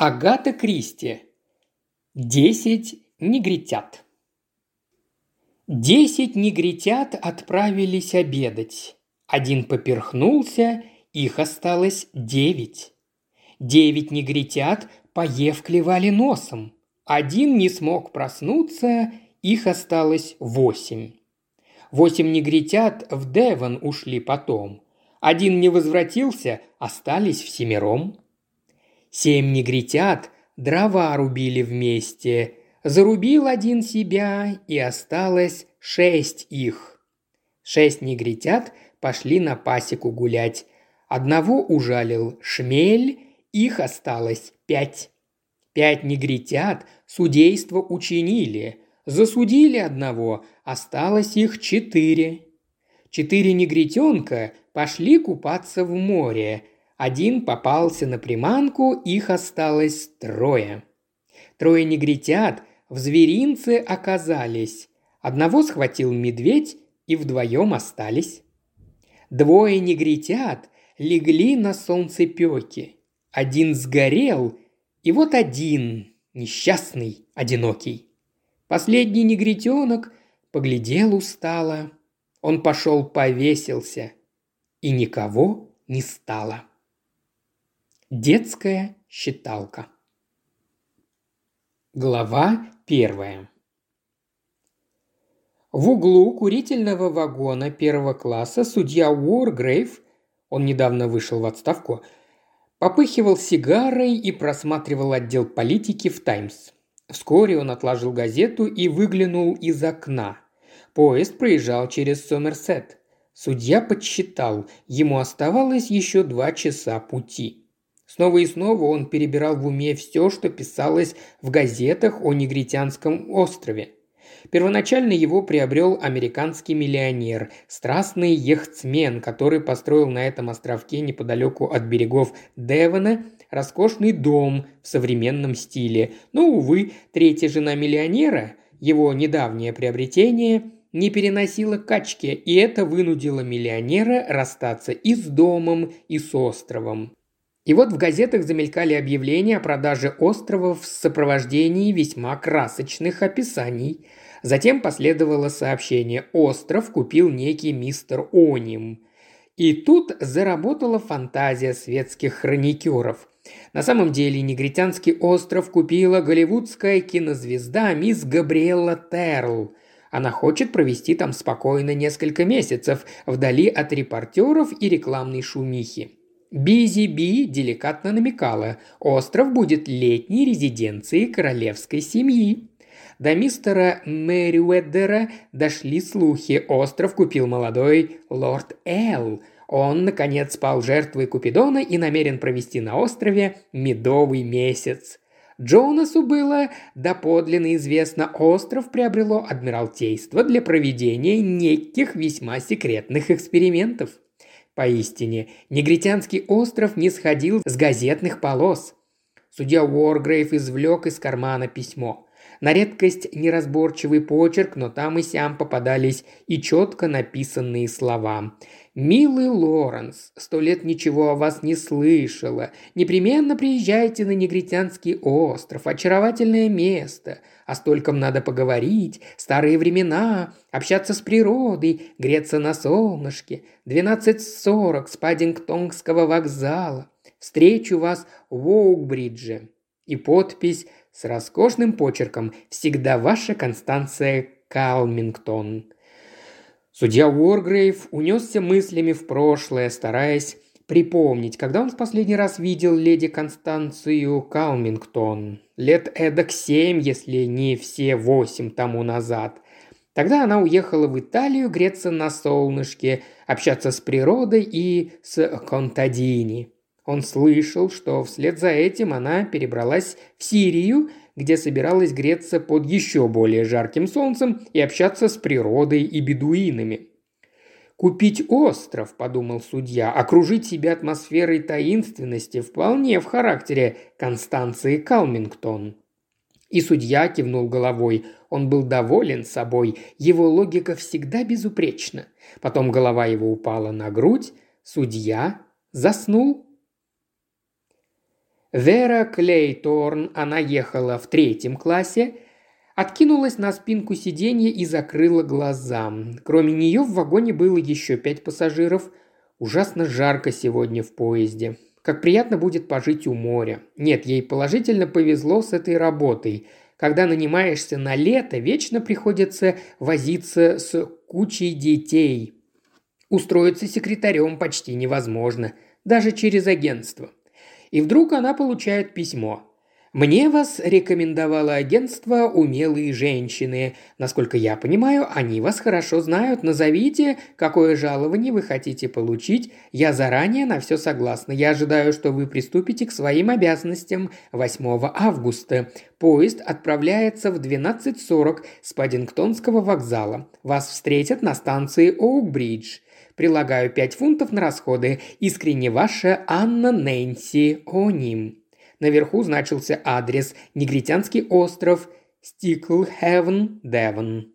Агата Кристи. Десять негритят. Десять негритят отправились обедать. Один поперхнулся, их осталось девять. Девять негритят, поев, клевали носом. Один не смог проснуться, их осталось восемь. Восемь негритят в Девон ушли потом. Один не возвратился, остались всемиром. Семь негритят дрова рубили вместе. Зарубил один себя, и осталось шесть их. Шесть негритят пошли на пасеку гулять. Одного ужалил шмель, их осталось пять. Пять негритят судейство учинили. Засудили одного, осталось их четыре. Четыре негритенка пошли купаться в море – один попался на приманку, их осталось трое. Трое негритят в зверинце оказались. Одного схватил медведь, и вдвоем остались. Двое негритят легли на солнцепеке. Один сгорел, и вот один, несчастный, одинокий. Последний негритенок поглядел устало. Он пошел повесился, и никого не стало. Детская считалка. Глава первая. В углу курительного вагона первого класса судья Уоргрейв, он недавно вышел в отставку, попыхивал сигарой и просматривал отдел политики в «Таймс». Вскоре он отложил газету и выглянул из окна. Поезд проезжал через Сомерсет. Судья подсчитал, ему оставалось еще два часа пути. Снова и снова он перебирал в уме все, что писалось в газетах о негритянском острове. Первоначально его приобрел американский миллионер, страстный яхтсмен, который построил на этом островке неподалеку от берегов Девона роскошный дом в современном стиле. Но, увы, третья жена миллионера, его недавнее приобретение, не переносила качки, и это вынудило миллионера расстаться и с домом, и с островом. И вот в газетах замелькали объявления о продаже островов в сопровождении весьма красочных описаний. Затем последовало сообщение «Остров купил некий мистер Оним». И тут заработала фантазия светских хроникеров. На самом деле негритянский остров купила голливудская кинозвезда мисс Габриэлла Терл. Она хочет провести там спокойно несколько месяцев, вдали от репортеров и рекламной шумихи. Бизи Би деликатно намекала, остров будет летней резиденцией королевской семьи. До мистера Мэриуэддера дошли слухи, остров купил молодой лорд Эл. Он, наконец, спал жертвой Купидона и намерен провести на острове медовый месяц. Джонасу было доподлинно известно, остров приобрело Адмиралтейство для проведения неких весьма секретных экспериментов. Поистине, негритянский остров не сходил с газетных полос. Судья Уоргрейв извлек из кармана письмо. На редкость неразборчивый почерк, но там и сям попадались и четко написанные слова. «Милый Лоренс, сто лет ничего о вас не слышала. Непременно приезжайте на Негритянский остров. Очаровательное место. О стольком надо поговорить. Старые времена. Общаться с природой. Греться на солнышке. 12.40 с Паддингтонгского вокзала. Встречу вас в Оукбридже». И подпись с роскошным почерком «Всегда ваша Констанция Калмингтон». Судья Уоргрейв унесся мыслями в прошлое, стараясь припомнить, когда он в последний раз видел леди Констанцию Калмингтон. Лет эдак семь, если не все восемь тому назад. Тогда она уехала в Италию греться на солнышке, общаться с природой и с Контадини. Он слышал, что вслед за этим она перебралась в Сирию, где собиралась греться под еще более жарким солнцем и общаться с природой и бедуинами. «Купить остров», – подумал судья, – «окружить себя атмосферой таинственности вполне в характере Констанции Калмингтон». И судья кивнул головой. Он был доволен собой, его логика всегда безупречна. Потом голова его упала на грудь, судья заснул. Вера Клейторн, она ехала в третьем классе, откинулась на спинку сиденья и закрыла глаза. Кроме нее в вагоне было еще пять пассажиров. Ужасно жарко сегодня в поезде. Как приятно будет пожить у моря. Нет, ей положительно повезло с этой работой. Когда нанимаешься на лето, вечно приходится возиться с кучей детей. Устроиться секретарем почти невозможно, даже через агентство. И вдруг она получает письмо. Мне вас рекомендовало агентство «Умелые женщины». Насколько я понимаю, они вас хорошо знают. Назовите, какое жалование вы хотите получить. Я заранее на все согласна. Я ожидаю, что вы приступите к своим обязанностям 8 августа. Поезд отправляется в 12.40 с Паддингтонского вокзала. Вас встретят на станции Оукбридж. Прилагаю 5 фунтов на расходы. Искренне ваша Анна Нэнси Оним. Наверху значился адрес «Негритянский остров, Стиклхевен, Девон».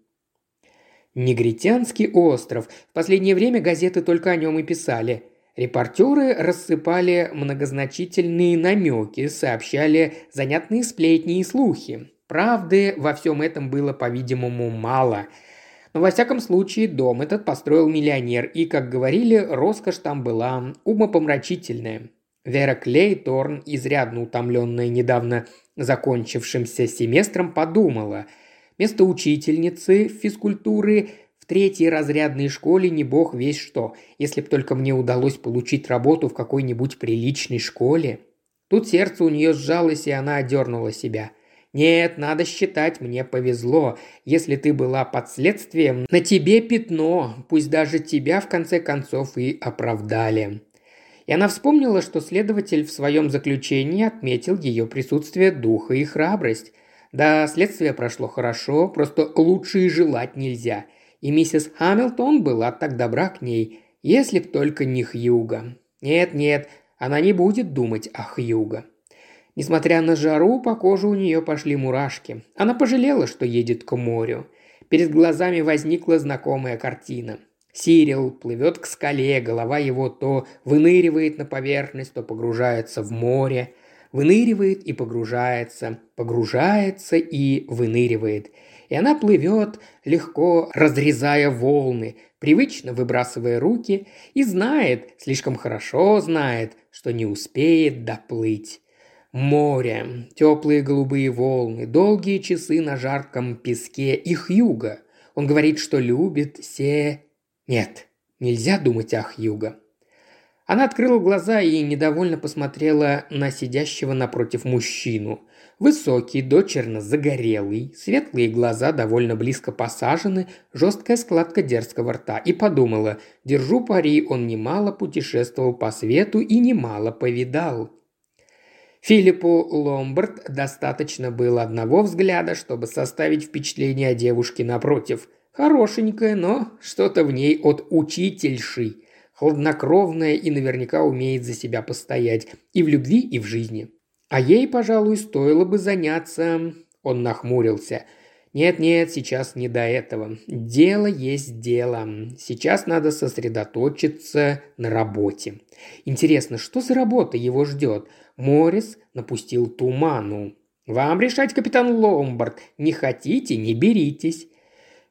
Негритянский остров. В последнее время газеты только о нем и писали. Репортеры рассыпали многозначительные намеки, сообщали занятные сплетни и слухи. Правды во всем этом было, по-видимому, мало. Но во всяком случае дом этот построил миллионер, и, как говорили, роскошь там была умопомрачительная. Вера Клейторн, изрядно утомленная недавно закончившимся семестром, подумала. Место учительницы физкультуры в третьей разрядной школе не бог весь что, если б только мне удалось получить работу в какой-нибудь приличной школе. Тут сердце у нее сжалось, и она одернула себя. «Нет, надо считать, мне повезло. Если ты была под следствием, на тебе пятно, пусть даже тебя в конце концов и оправдали». И она вспомнила, что следователь в своем заключении отметил ее присутствие духа и храбрость. Да, следствие прошло хорошо, просто лучше и желать нельзя. И миссис Хамилтон была так добра к ней, если б только не Хьюга. Нет-нет, она не будет думать о Хьюга. Несмотря на жару, по коже у нее пошли мурашки. Она пожалела, что едет к морю. Перед глазами возникла знакомая картина – Сирил плывет к скале, голова его то выныривает на поверхность, то погружается в море, выныривает и погружается, погружается и выныривает. И она плывет, легко разрезая волны, привычно выбрасывая руки, и знает, слишком хорошо знает, что не успеет доплыть. Море, теплые голубые волны, долгие часы на жарком песке, их юга. Он говорит, что любит се нет, нельзя думать о Хьюго. Она открыла глаза и недовольно посмотрела на сидящего напротив мужчину. Высокий, дочерно загорелый, светлые глаза довольно близко посажены, жесткая складка дерзкого рта. И подумала, держу пари, он немало путешествовал по свету и немало повидал. Филиппу Ломбард достаточно было одного взгляда, чтобы составить впечатление о девушке напротив – Хорошенькая, но что-то в ней от учительши. Хладнокровная и наверняка умеет за себя постоять. И в любви, и в жизни. А ей, пожалуй, стоило бы заняться... Он нахмурился. Нет-нет, сейчас не до этого. Дело есть дело. Сейчас надо сосредоточиться на работе. Интересно, что за работа его ждет? Морис напустил туману. «Вам решать, капитан Ломбард. Не хотите – не беритесь.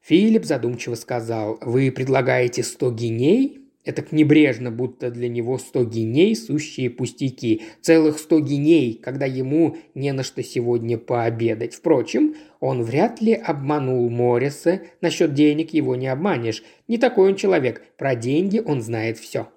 Филипп задумчиво сказал, «Вы предлагаете сто геней?» Это небрежно, будто для него сто геней – сущие пустяки. Целых сто геней, когда ему не на что сегодня пообедать. Впрочем, он вряд ли обманул Морриса. Насчет денег его не обманешь. Не такой он человек. Про деньги он знает все.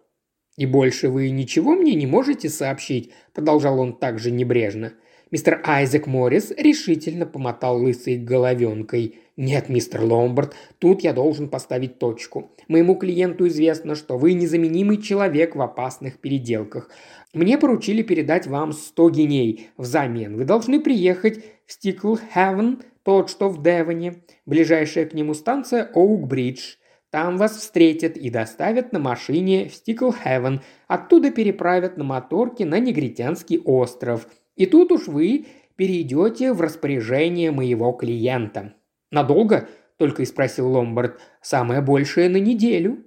«И больше вы ничего мне не можете сообщить?» – продолжал он также небрежно. Мистер Айзек Моррис решительно помотал лысой головенкой – «Нет, мистер Ломбард, тут я должен поставить точку. Моему клиенту известно, что вы незаменимый человек в опасных переделках. Мне поручили передать вам 100 геней взамен. Вы должны приехать в Стиклхевен, тот, что в Девоне. Ближайшая к нему станция Оукбридж. Там вас встретят и доставят на машине в Стиклхевен. Оттуда переправят на моторке на Негритянский остров. И тут уж вы перейдете в распоряжение моего клиента. «Надолго?» – только и спросил Ломбард. «Самое большее на неделю».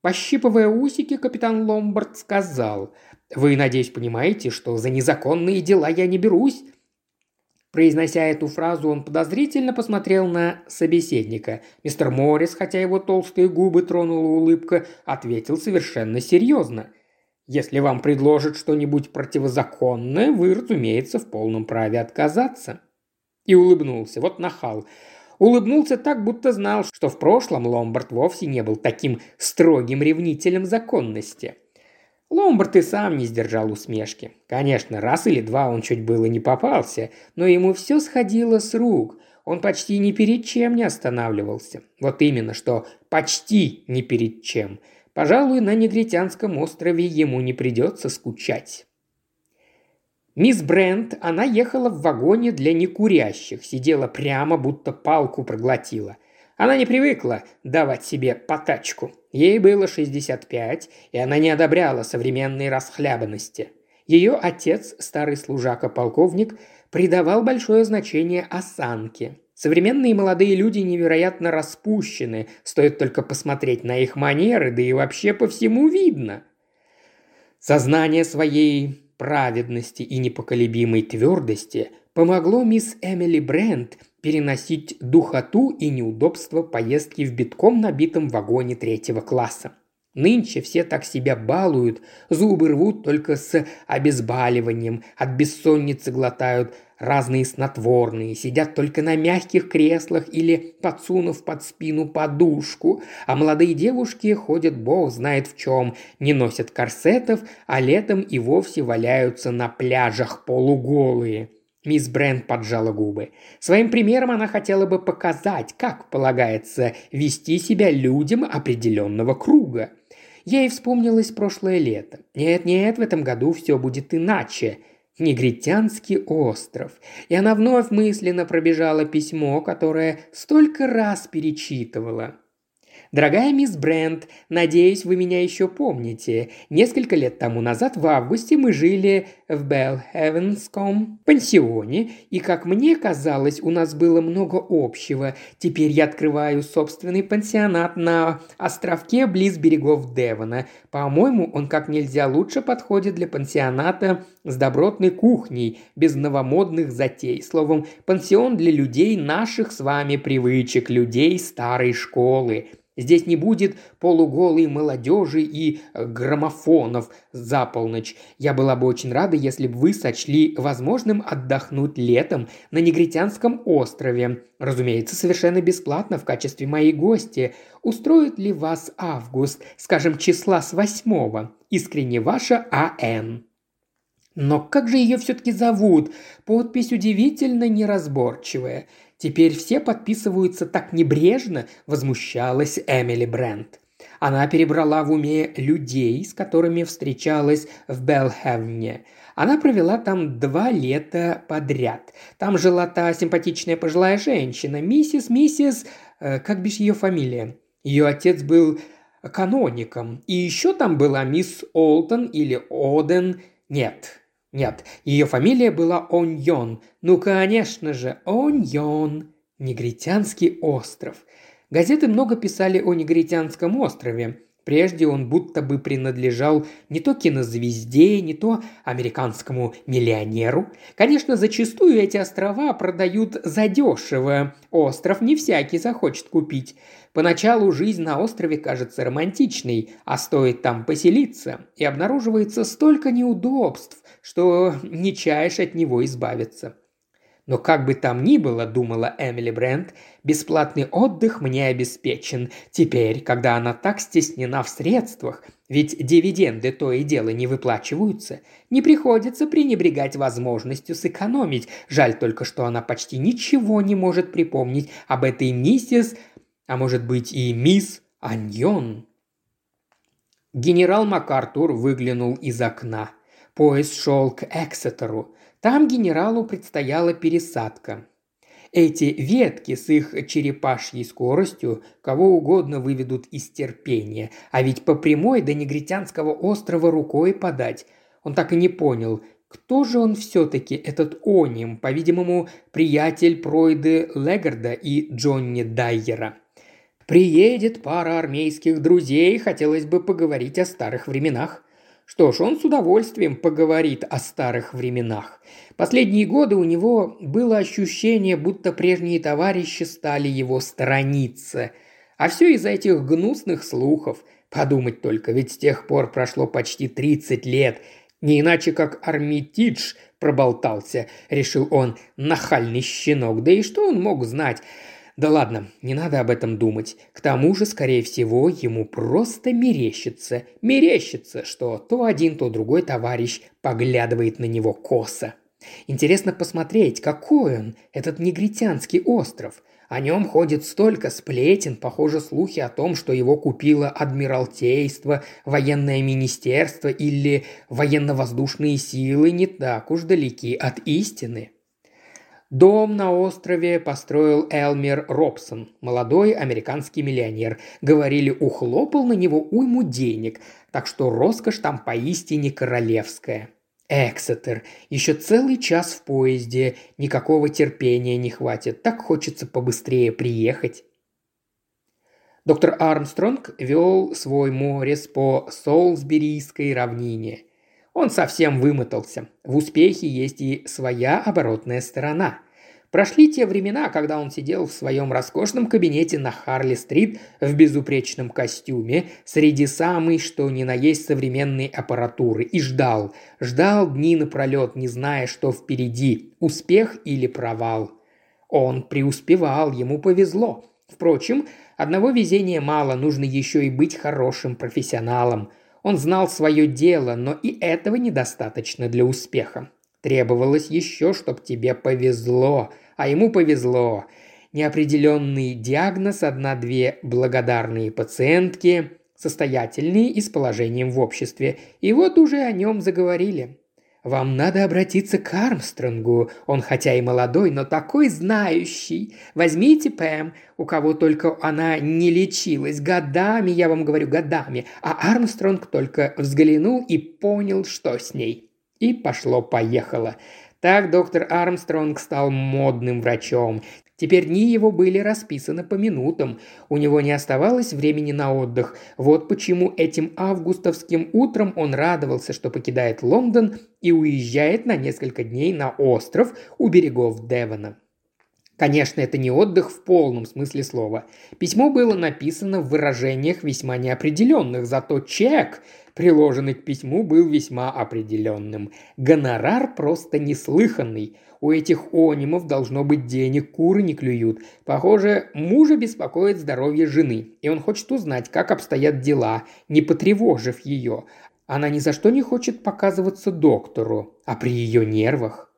Пощипывая усики, капитан Ломбард сказал. Вы, надеюсь, понимаете, что за незаконные дела я не берусь?» Произнося эту фразу, он подозрительно посмотрел на собеседника. Мистер Моррис, хотя его толстые губы тронула улыбка, ответил совершенно серьезно. «Если вам предложат что-нибудь противозаконное, вы, разумеется, в полном праве отказаться». И улыбнулся. Вот нахал. Улыбнулся так, будто знал, что в прошлом Ломбард вовсе не был таким строгим ревнителем законности. Ломбард и сам не сдержал усмешки. Конечно, раз или два он чуть было не попался, но ему все сходило с рук. Он почти ни перед чем не останавливался. Вот именно, что почти ни перед чем. Пожалуй, на негритянском острове ему не придется скучать. Мисс Брент, она ехала в вагоне для некурящих, сидела прямо, будто палку проглотила. Она не привыкла давать себе потачку. Ей было 65, и она не одобряла современной расхлябанности. Ее отец, старый служака-полковник, придавал большое значение осанке. Современные молодые люди невероятно распущены, стоит только посмотреть на их манеры, да и вообще по всему видно. Сознание своей праведности и непоколебимой твердости помогло мисс Эмили Брент переносить духоту и неудобства поездки в битком набитом вагоне третьего класса. Нынче все так себя балуют, зубы рвут только с обезболиванием, от бессонницы глотают разные снотворные, сидят только на мягких креслах или подсунув под спину подушку, а молодые девушки ходят бог знает в чем, не носят корсетов, а летом и вовсе валяются на пляжах полуголые. Мисс Брент поджала губы. Своим примером она хотела бы показать, как полагается вести себя людям определенного круга. Ей вспомнилось прошлое лето. Нет-нет, в этом году все будет иначе. Негритянский остров. И она вновь мысленно пробежала письмо, которое столько раз перечитывала. Дорогая мисс Брент, надеюсь, вы меня еще помните. Несколько лет тому назад, в августе, мы жили в Белхевенском пансионе, и, как мне казалось, у нас было много общего. Теперь я открываю собственный пансионат на островке близ берегов Девона. По-моему, он как нельзя лучше подходит для пансионата с добротной кухней, без новомодных затей. Словом, пансион для людей наших с вами привычек, людей старой школы. Здесь не будет полуголой молодежи и граммофонов за полночь. Я была бы очень рада, если бы вы сочли возможным отдохнуть летом на Негритянском острове. Разумеется, совершенно бесплатно в качестве моей гости. Устроит ли вас август, скажем, числа с восьмого? Искренне ваша А.Н. Но как же ее все-таки зовут? Подпись удивительно неразборчивая. Теперь все подписываются так небрежно, возмущалась Эмили Брент. Она перебрала в уме людей, с которыми встречалась в Белхевне. Она провела там два лета подряд. Там жила та симпатичная пожилая женщина, миссис, миссис... Э, как бишь ее фамилия? Ее отец был каноником. И еще там была мисс Олтон или Оден. Нет, нет, ее фамилия была Оньон. Ну, конечно же, Оньон. Негритянский остров. Газеты много писали о Негритянском острове. Прежде он будто бы принадлежал не то кинозвезде, не то американскому миллионеру. Конечно, зачастую эти острова продают задешево. Остров не всякий захочет купить. Поначалу жизнь на острове кажется романтичной, а стоит там поселиться, и обнаруживается столько неудобств, что не чаешь от него избавиться. Но как бы там ни было, думала Эмили Брент, бесплатный отдых мне обеспечен. Теперь, когда она так стеснена в средствах, ведь дивиденды то и дело не выплачиваются, не приходится пренебрегать возможностью сэкономить. Жаль только, что она почти ничего не может припомнить об этой миссис, а может быть и мисс Аньон. Генерал МакАртур выглянул из окна. Поезд шел к Эксетеру. Там генералу предстояла пересадка. Эти ветки с их черепашьей скоростью кого угодно выведут из терпения, а ведь по прямой до Негритянского острова рукой подать. Он так и не понял, кто же он все-таки, этот Оним, по-видимому, приятель Пройды Легарда и Джонни Дайера. Приедет пара армейских друзей, хотелось бы поговорить о старых временах. Что ж, он с удовольствием поговорит о старых временах. Последние годы у него было ощущение, будто прежние товарищи стали его сторониться. А все из-за этих гнусных слухов. Подумать только, ведь с тех пор прошло почти 30 лет. Не иначе, как Армитидж проболтался, решил он, нахальный щенок. Да и что он мог знать? Да ладно, не надо об этом думать. К тому же, скорее всего, ему просто мерещится. Мерещится, что то один, то другой товарищ поглядывает на него косо. Интересно посмотреть, какой он, этот негритянский остров. О нем ходит столько сплетен, похоже, слухи о том, что его купило Адмиралтейство, военное министерство или военно-воздушные силы не так уж далеки от истины. Дом на острове построил Элмер Робсон, молодой американский миллионер. Говорили, ухлопал на него уйму денег, так что роскошь там поистине королевская. Эксетер. Еще целый час в поезде. Никакого терпения не хватит. Так хочется побыстрее приехать. Доктор Армстронг вел свой морес по Солсберийской равнине. Он совсем вымотался. В успехе есть и своя оборотная сторона. Прошли те времена, когда он сидел в своем роскошном кабинете на Харли-стрит в безупречном костюме среди самой, что ни на есть современной аппаратуры и ждал. Ждал дни напролет, не зная, что впереди – успех или провал. Он преуспевал, ему повезло. Впрочем, одного везения мало, нужно еще и быть хорошим профессионалом – он знал свое дело, но и этого недостаточно для успеха. Требовалось еще, чтоб тебе повезло, а ему повезло. Неопределенный диагноз, одна-две благодарные пациентки, состоятельные и с положением в обществе. И вот уже о нем заговорили. Вам надо обратиться к Армстронгу. Он хотя и молодой, но такой знающий. Возьмите Пэм, у кого только она не лечилась. Годами, я вам говорю, годами. А Армстронг только взглянул и понял, что с ней. И пошло-поехало. Так доктор Армстронг стал модным врачом. Теперь дни его были расписаны по минутам. У него не оставалось времени на отдых. Вот почему этим августовским утром он радовался, что покидает Лондон и уезжает на несколько дней на остров у берегов Девона. Конечно, это не отдых в полном смысле слова. Письмо было написано в выражениях весьма неопределенных, зато чек, приложенный к письму, был весьма определенным. Гонорар просто неслыханный – у этих онимов должно быть денег, куры не клюют. Похоже, мужа беспокоит здоровье жены, и он хочет узнать, как обстоят дела, не потревожив ее. Она ни за что не хочет показываться доктору, а при ее нервах.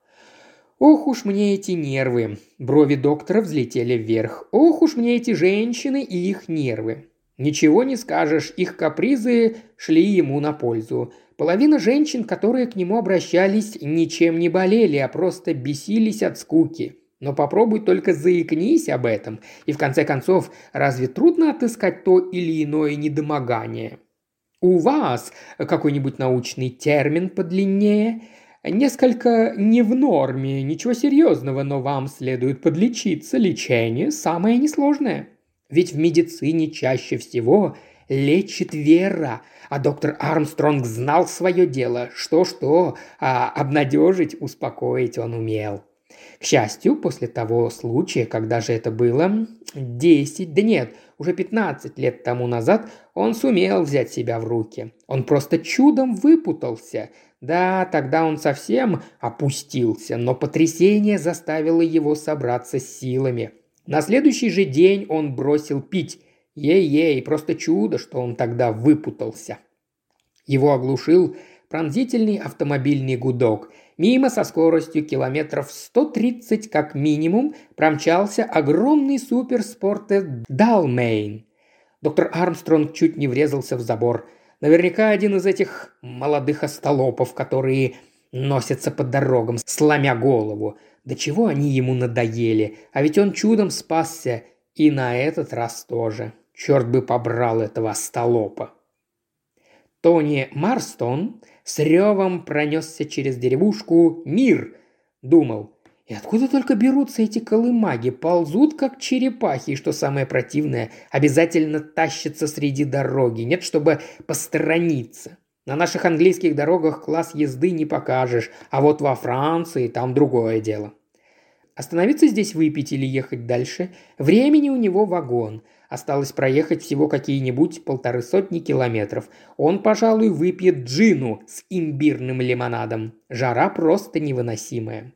Ох уж мне эти нервы. Брови доктора взлетели вверх. Ох уж мне эти женщины и их нервы. Ничего не скажешь, их капризы шли ему на пользу. Половина женщин, которые к нему обращались, ничем не болели, а просто бесились от скуки. Но попробуй только заикнись об этом, и в конце концов, разве трудно отыскать то или иное недомогание? У вас какой-нибудь научный термин подлиннее? Несколько не в норме, ничего серьезного, но вам следует подлечиться. Лечение самое несложное. Ведь в медицине чаще всего лечит вера, а доктор Армстронг знал свое дело. Что-что, а обнадежить, успокоить он умел. К счастью, после того случая, когда же это было, десять, да нет, уже пятнадцать лет тому назад, он сумел взять себя в руки. Он просто чудом выпутался. Да, тогда он совсем опустился, но потрясение заставило его собраться с силами. На следующий же день он бросил пить – Ей-ей, просто чудо, что он тогда выпутался. Его оглушил пронзительный автомобильный гудок. Мимо со скоростью километров 130 как минимум промчался огромный суперспорте Далмейн. Доктор Армстронг чуть не врезался в забор. Наверняка один из этих молодых остолопов, которые носятся по дорогам, сломя голову. До чего они ему надоели, а ведь он чудом спасся, и на этот раз тоже. Черт бы побрал этого столопа. Тони Марстон с ревом пронесся через деревушку «Мир!» Думал, и откуда только берутся эти колымаги? Ползут, как черепахи, и, что самое противное, обязательно тащатся среди дороги. Нет, чтобы посторониться. На наших английских дорогах класс езды не покажешь, а вот во Франции там другое дело. Остановиться здесь выпить или ехать дальше? Времени у него вагон. Осталось проехать всего какие-нибудь полторы сотни километров. Он, пожалуй, выпьет джину с имбирным лимонадом. Жара просто невыносимая.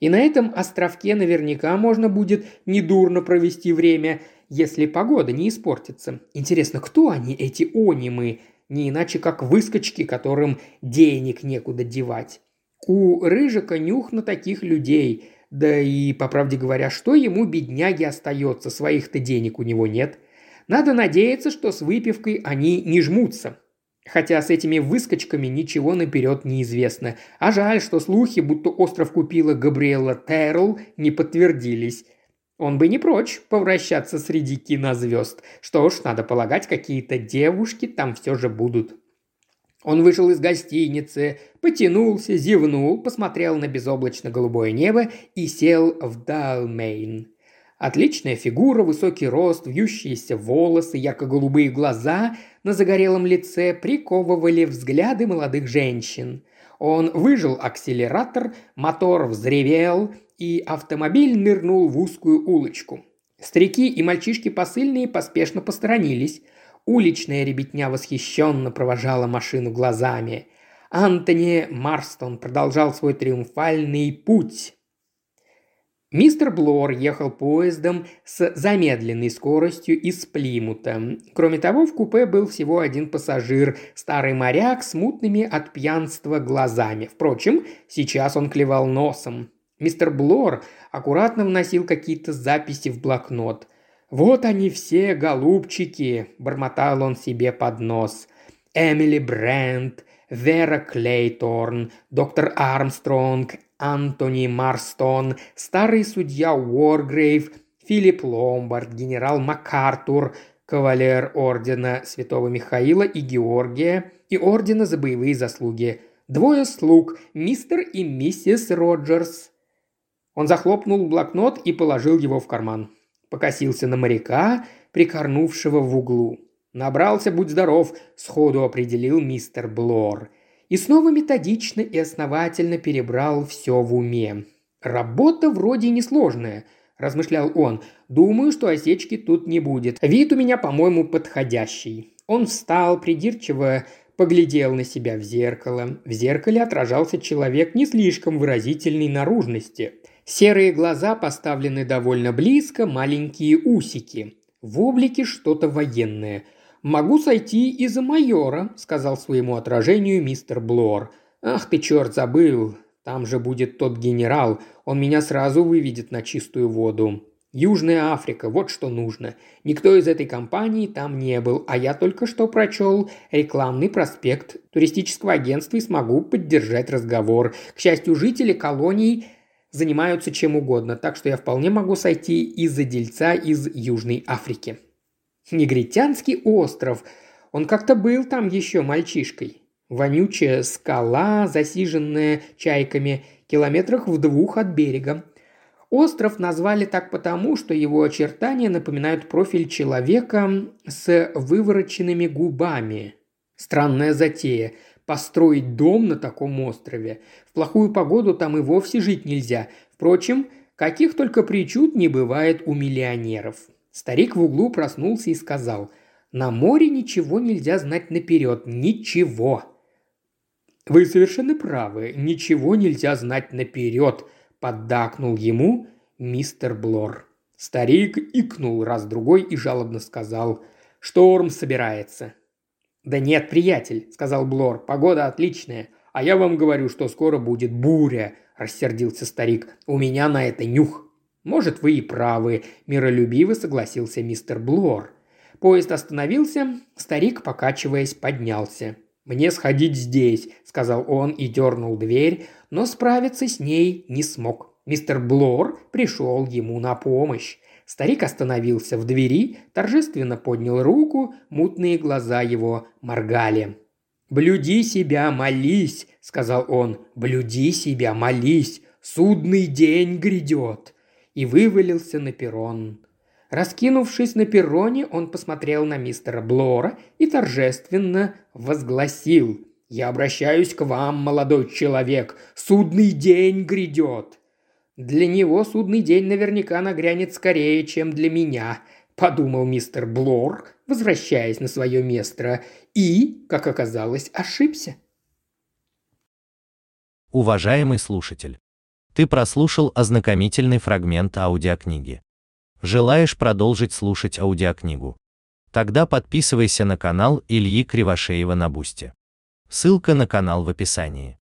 И на этом островке наверняка можно будет недурно провести время, если погода не испортится. Интересно, кто они, эти онимы? Не иначе, как выскочки, которым денег некуда девать. У Рыжика нюх на таких людей. Да и, по правде говоря, что ему, бедняги, остается? Своих-то денег у него нет. Надо надеяться, что с выпивкой они не жмутся. Хотя с этими выскочками ничего наперед не известно. А жаль, что слухи, будто остров купила Габриэла Терл, не подтвердились. Он бы не прочь повращаться среди кинозвезд. Что ж, надо полагать, какие-то девушки там все же будут. Он вышел из гостиницы, потянулся, зевнул, посмотрел на безоблачно-голубое небо и сел в Далмейн. Отличная фигура, высокий рост, вьющиеся волосы, ярко-голубые глаза на загорелом лице приковывали взгляды молодых женщин. Он выжил акселератор, мотор взревел, и автомобиль нырнул в узкую улочку. Старики и мальчишки посыльные поспешно посторонились. Уличная ребятня восхищенно провожала машину глазами. Антони Марстон продолжал свой триумфальный путь. Мистер Блор ехал поездом с замедленной скоростью из Плимута. Кроме того, в купе был всего один пассажир, старый моряк с мутными от пьянства глазами. Впрочем, сейчас он клевал носом. Мистер Блор аккуратно вносил какие-то записи в блокнот. «Вот они все, голубчики!» – бормотал он себе под нос. Эмили Брент, Вера Клейторн, доктор Армстронг, Антони Марстон, старый судья Уоргрейв, Филипп Ломбард, генерал МакАртур, кавалер ордена Святого Михаила и Георгия и ордена за боевые заслуги. Двое слуг, мистер и миссис Роджерс. Он захлопнул блокнот и положил его в карман. Покосился на моряка, прикорнувшего в углу. «Набрался, будь здоров», – сходу определил мистер Блор – и снова методично и основательно перебрал все в уме. «Работа вроде несложная», – размышлял он. «Думаю, что осечки тут не будет. Вид у меня, по-моему, подходящий». Он встал, придирчиво поглядел на себя в зеркало. В зеркале отражался человек не слишком выразительной наружности. Серые глаза поставлены довольно близко, маленькие усики. В облике что-то военное – «Могу сойти и за майора», – сказал своему отражению мистер Блор. «Ах ты, черт, забыл. Там же будет тот генерал. Он меня сразу выведет на чистую воду. Южная Африка, вот что нужно. Никто из этой компании там не был, а я только что прочел рекламный проспект туристического агентства и смогу поддержать разговор. К счастью, жители колоний занимаются чем угодно, так что я вполне могу сойти из-за дельца из Южной Африки. Негритянский остров. Он как-то был там еще мальчишкой. Вонючая скала, засиженная чайками, километрах в двух от берега. Остров назвали так потому, что его очертания напоминают профиль человека с вывороченными губами. Странная затея – построить дом на таком острове. В плохую погоду там и вовсе жить нельзя. Впрочем, каких только причуд не бывает у миллионеров. Старик в углу проснулся и сказал, «На море ничего нельзя знать наперед, ничего». «Вы совершенно правы, ничего нельзя знать наперед», – поддакнул ему мистер Блор. Старик икнул раз-другой и жалобно сказал, «Шторм собирается». «Да нет, приятель», – сказал Блор, – «погода отличная. А я вам говорю, что скоро будет буря», – рассердился старик. «У меня на это нюх». «Может, вы и правы», – миролюбиво согласился мистер Блор. Поезд остановился, старик, покачиваясь, поднялся. «Мне сходить здесь», – сказал он и дернул дверь, но справиться с ней не смог. Мистер Блор пришел ему на помощь. Старик остановился в двери, торжественно поднял руку, мутные глаза его моргали. «Блюди себя, молись», – сказал он, – «блюди себя, молись, судный день грядет» и вывалился на перрон. Раскинувшись на перроне, он посмотрел на мистера Блора и торжественно возгласил Я обращаюсь к вам, молодой человек. Судный день грядет. Для него судный день наверняка нагрянет скорее, чем для меня, подумал мистер Блор, возвращаясь на свое место, и, как оказалось, ошибся. Уважаемый слушатель, ты прослушал ознакомительный фрагмент аудиокниги. Желаешь продолжить слушать аудиокнигу? Тогда подписывайся на канал Ильи Кривошеева на Бусте. Ссылка на канал в описании.